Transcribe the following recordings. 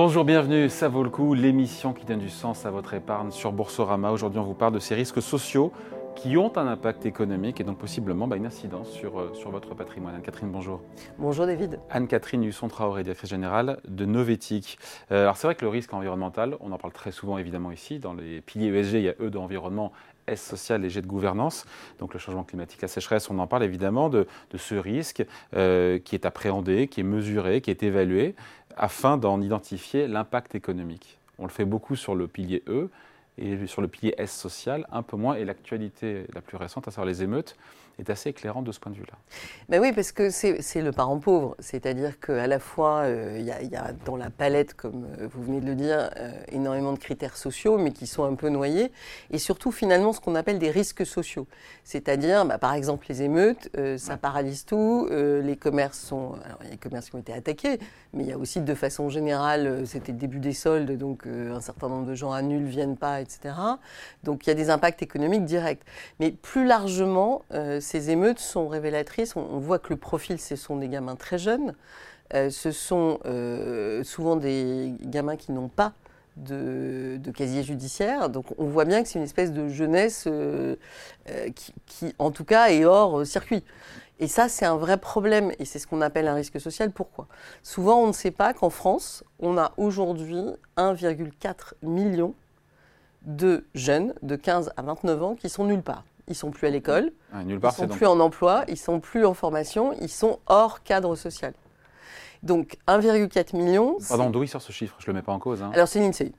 Bonjour, bienvenue, ça vaut le coup, l'émission qui donne du sens à votre épargne sur Boursorama. Aujourd'hui, on vous parle de ces risques sociaux qui ont un impact économique et donc possiblement bah, une incidence sur, euh, sur votre patrimoine. Anne-Catherine, bonjour. Bonjour David. Anne-Catherine Husson-Traoré, directrice générale de Novetic. Euh, alors c'est vrai que le risque environnemental, on en parle très souvent évidemment ici, dans les piliers ESG, il y a E d'environnement, S social et G de gouvernance. Donc le changement climatique, la sécheresse, on en parle évidemment de, de ce risque euh, qui est appréhendé, qui est mesuré, qui est évalué, afin d'en identifier l'impact économique. On le fait beaucoup sur le pilier E, et sur le pilier S social, un peu moins. Et l'actualité la plus récente, à savoir les émeutes, est assez éclairante de ce point de vue-là. Ben oui, parce que c'est le parent pauvre. C'est-à-dire qu'à la fois, euh, il y, a dans la palette, comme euh, vous venez de le dire, euh, énormément de critères sociaux, mais qui sont un peu noyés. Et surtout, finalement, ce qu'on appelle des risques sociaux. C'est-à-dire, bah, par exemple, les émeutes, ça paralyse tout. les commerces sont. Alors, il y a les commerces qui ont été attaqués, mais il y a aussi, de façon générale, c'était le début des soldes, donc un certain nombre de gens annulent, viennent pas, etc. Donc, il y a des impacts économiques directs. Mais plus largement, ces émeutes sont révélatrices. On, voit que le profil, ce sont des gamins très jeunes. Euh, ce sont euh, souvent des gamins qui n'ont pas de, casier judiciaire. Donc on voit bien que c'est une espèce de jeunesse euh, qui, en tout cas, est hors circuit. Et ça, c'est un vrai problème, et c'est ce qu'on appelle un risque social. Pourquoi? Souvent, on ne sait pas qu'en France, on a aujourd'hui 1,4 million de jeunes de 15 à 29 ans qui sont nulle part ils sont plus à l'école, ah, ils sont plus en emploi, ils sont plus en formation, ils sont hors cadre social. Donc 1,4 million. Pardon, d'où il sort ce chiffre Je ne le mets pas en cause. Hein. Alors c'est l'INSEE.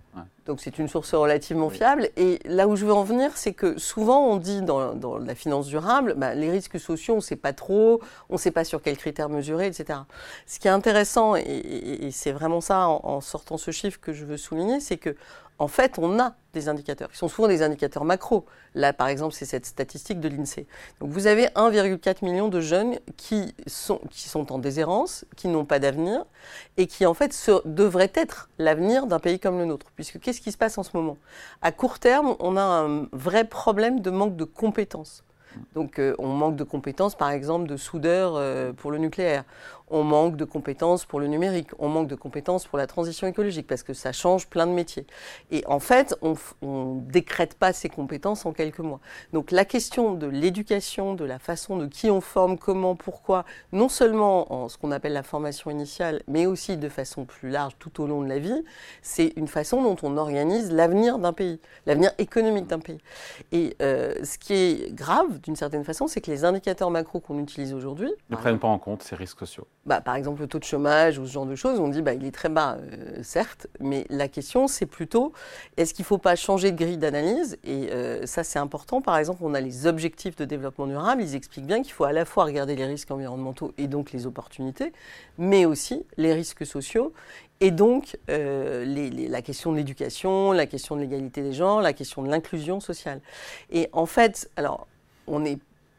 Donc c'est une source relativement fiable. Et là où je veux en venir, c'est que souvent on dit dans, la finance durable, bah, les risques sociaux, on ne sait pas trop, on ne sait pas sur quels critères mesurer, etc. Ce qui est intéressant, et, c'est vraiment ça en, en, sortant ce chiffre que je veux souligner, c'est que en fait, on a des indicateurs, qui sont souvent des indicateurs macro. Là, par exemple, c'est cette statistique de l'INSEE. Donc, vous avez 1,4 million de jeunes qui sont, qui sont en déshérence, qui n'ont pas d'avenir, et qui, en fait, devraient être l'avenir d'un pays comme le nôtre. Puisque qu'est-ce qui se passe en ce moment À court terme, on a un vrai problème de manque de compétences. Donc euh, on manque de compétences, par exemple, de soudeurs euh, pour le nucléaire. On manque de compétences pour le numérique. On manque de compétences pour la transition écologique parce que ça change plein de métiers. Et en fait, on ne décrète pas ces compétences en quelques mois. Donc la question de l'éducation, de la façon de qui on forme, comment, pourquoi, non seulement en ce qu'on appelle la formation initiale, mais aussi de façon plus large tout au long de la vie, c'est une façon dont on organise l'avenir d'un pays, l'avenir économique d'un pays. Et euh, ce qui est grave, d'une certaine façon, c'est que les indicateurs macro qu'on utilise aujourd'hui ne prennent pas en compte ces risques sociaux. Bah, par exemple, le taux de chômage ou ce genre de choses, on dit bah, il est très bas, euh, certes, mais la question c'est plutôt est-ce qu'il ne faut pas changer de grille d'analyse? Et euh, ça c'est important. Par exemple, on a les objectifs de développement durable, ils expliquent bien qu'il faut à la fois regarder les risques environnementaux et donc les opportunités, mais aussi les risques sociaux et donc, euh, la question de l'éducation, la question de l'égalité des genres, la question de l'inclusion sociale. Et en fait, alors, on est,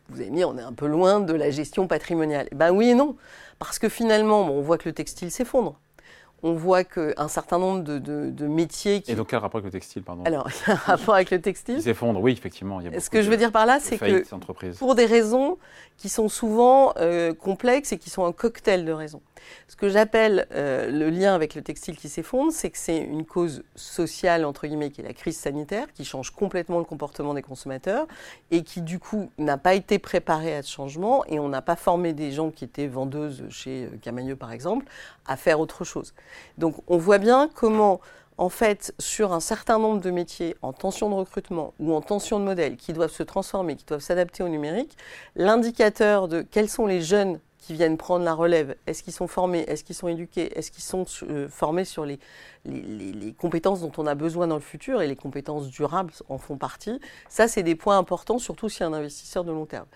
vous avez mis, on est un peu loin de la gestion patrimoniale. Ben oui et non, parce que finalement, on voit que le textile s'effondre on voit qu'un certain nombre de, métiers. Qui... Et donc, quel rapport avec le textile, pardon Alors, il y a un rapport avec le textile. Qui s'effondre, oui, effectivement. Il y a Ce que je veux dire par là, c'est que pour des raisons qui sont souvent euh, complexes et qui sont un cocktail de raisons. Ce que j'appelle euh, le lien avec le textile qui s'effondre, c'est que c'est une cause sociale, entre guillemets, qui est la crise sanitaire, qui change complètement le comportement des consommateurs et qui, du coup, n'a pas été préparé à ce changement et on n'a pas formé des gens qui étaient vendeuses chez euh, Camailleux, par exemple, à faire autre chose. Donc, on voit bien comment en fait, sur un certain nombre de métiers en tension de recrutement ou en tension de modèle qui doivent se transformer, qui doivent s'adapter au numérique, l'indicateur de quels sont les jeunes qui viennent prendre la relève, est-ce qu'ils sont formés, est-ce qu'ils sont éduqués, est-ce qu'ils sont euh, formés sur les, les, compétences dont on a besoin dans le futur et les compétences durables en font partie. Ça, c'est des points importants, surtout si un investisseur de long terme.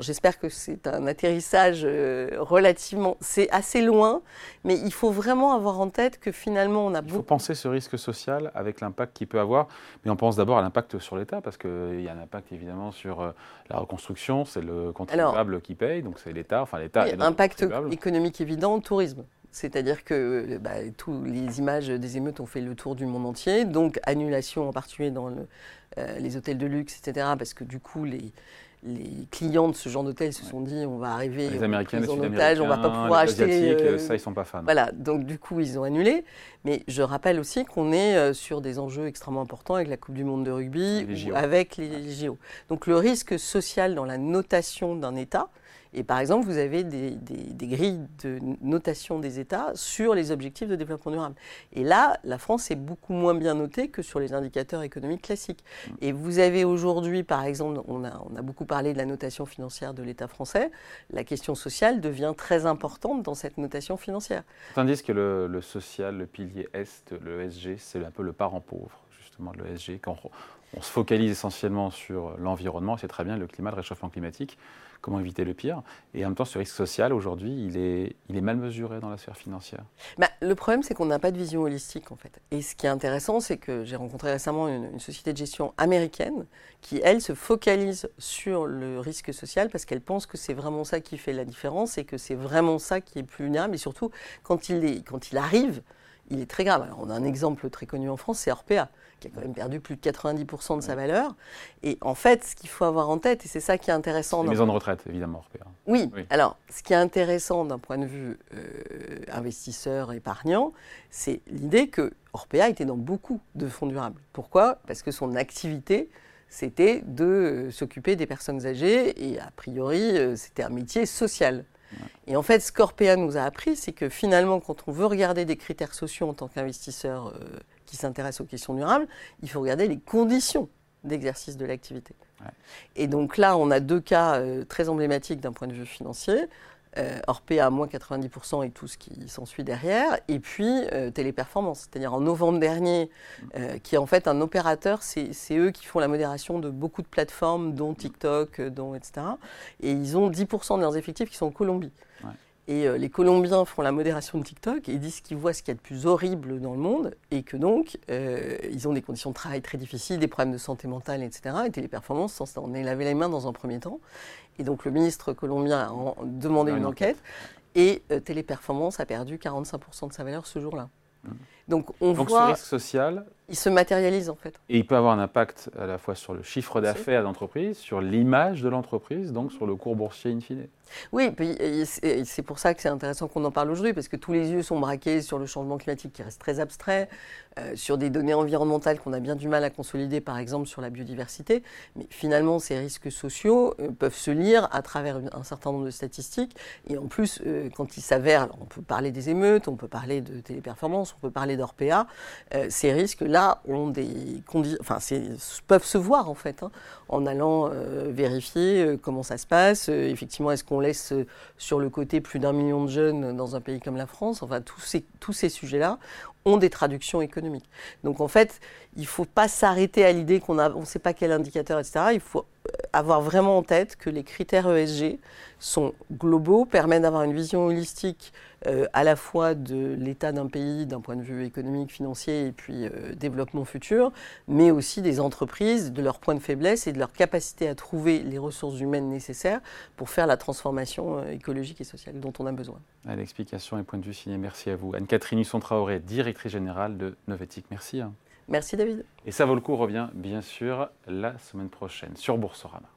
J'espère que c'est un atterrissage euh, relativement, c'est assez loin, mais il faut vraiment avoir en tête que finalement, on a beaucoup. Il faut penser ce risque social avec l'impact qu'il peut avoir, mais on pense d'abord à l'impact sur l'État, parce qu'il y a un impact évidemment sur euh, la reconstruction, c'est le contribuable qui paye, donc c'est l'État, enfin l'État. Impact économique évident, tourisme. C'est-à-dire que bah, tous les images des émeutes ont fait le tour du monde entier, donc annulation en particulier dans euh, les hôtels de luxe, etc. Parce que du coup, les, les clients de ce genre d'hôtel se sont dit on va arriver les Américains, en otage, on va pas pouvoir acheter. Euh, ça, ils sont pas fans. Voilà, donc du coup, ils ont annulé. Mais je rappelle aussi qu'on est euh, sur des enjeux extrêmement importants avec la Coupe du Monde de rugby, ou avec les JO. Donc le risque social dans la notation d'un État, et par exemple, vous avez des, grilles de notation des États sur les objectifs de développement durable. Et là, la France est beaucoup moins bien notée que sur les indicateurs économiques classiques. Mm. Et vous avez aujourd'hui, par exemple, on a, on a beaucoup parlé de la notation financière de l'État français, la question sociale devient très importante dans cette notation financière. Tandis que le, social, le pilier Est, le ESG, c'est un peu le parent pauvre, justement, de l'ESG. Quand on se focalise essentiellement sur l'environnement, c'est très bien le climat, le réchauffement climatique, comment éviter le pire. Et en même temps, ce risque social, aujourd'hui, il est, il est mal mesuré dans la sphère financière. Bah, le problème, c'est qu'on n'a pas de vision holistique, en fait. Et ce qui est intéressant, c'est que j'ai rencontré récemment une, société de gestion américaine qui, elle, se focalise sur le risque social parce qu'elle pense que c'est vraiment ça qui fait la différence et que c'est vraiment ça qui est plus vulnérable. Et surtout, quand il, est, quand il arrive, il est très grave. Alors, on a un exemple très connu en France, c'est Orpea, qui a quand même perdu plus de 90% de sa valeur. Et en fait, ce qu'il faut avoir en tête, et c'est ça qui est intéressant. Les maisons de retraite, évidemment, Orpea. Oui. Alors, ce qui est intéressant d'un point de vue euh, investisseur, épargnant, c'est l'idée que Orpea était dans beaucoup de fonds durables. Pourquoi? Parce que son activité, c'était de euh, s'occuper des personnes âgées, et a priori, euh, c'était un métier social. Et en fait, qu'Orpea nous a appris, c'est que finalement, quand on veut regarder des critères sociaux en tant qu'investisseur euh, qui s'intéresse aux questions durables, il faut regarder les conditions d'exercice de l'activité. Et donc là, on a deux cas euh, très emblématiques d'un point de vue financier Orpea à moins 90% et tout ce qui s'ensuit derrière, et puis euh, Téléperformance, c'est-à-dire en novembre dernier, euh, qui est en fait un opérateur, c'est eux qui font la modération de beaucoup de plateformes, dont TikTok, dont etc. Et ils ont 10% de leurs effectifs qui sont en Colombie. Et les Colombiens font la modération de TikTok et disent qu'ils voient ce qu'il y a de plus horrible dans le monde et que donc ils ont des conditions de travail très difficiles, des problèmes de santé mentale, etc. Et Téléperformance on est lavé les mains dans un premier temps. Et donc le ministre colombien a demandé une, enquête, et euh, Téléperformance a perdu 45% de sa valeur ce jour-là. Mmh. Donc on voit... ce risque social... Il se matérialise en fait. Et il peut avoir un impact à la fois sur le chiffre d'affaires de l'entreprise, sur l'image de l'entreprise, donc sur le cours boursier in fine. Oui, c'est pour ça que c'est intéressant qu'on en parle aujourd'hui, parce que tous les yeux sont braqués sur le changement climatique qui reste très abstrait, euh, sur des données environnementales qu'on a bien du mal à consolider, par exemple sur la biodiversité. Mais finalement, ces risques sociaux euh, peuvent se lire à travers un certain nombre de statistiques. Et en plus, euh, quand ils s'avèrent, on peut parler des émeutes, on peut parler de téléperformance, on peut parler d'Orpea, ces risques-là ont peuvent se voir en fait, hein, en allant vérifier comment ça se passe. effectivement, est-ce qu'on laisse euh, sur le côté plus d'un million de jeunes dans un pays comme la France. Enfin, tous ces, tous ces sujets-là ont des traductions économiques. Donc en fait, il ne faut pas s'arrêter à l'idée qu'on ne sait pas quel indicateur, etc. Il faut euh, avoir vraiment en tête que les critères ESG sont globaux, permettent d'avoir une vision holistique euh, à la fois de l'état d'un pays d'un point de vue économique, financier et puis euh, développement futur, mais aussi des entreprises, de leurs points de faiblesse et de leur capacité à trouver les ressources humaines nécessaires pour faire la transformation écologique et sociale dont on a besoin. L'explication et point de vue signé. Merci à vous. Anne-Catherine Husson-Traoré, directrice générale de Novetic. Merci. Merci David. Et ça vaut le coup revient bien sûr la semaine prochaine sur Boursorama.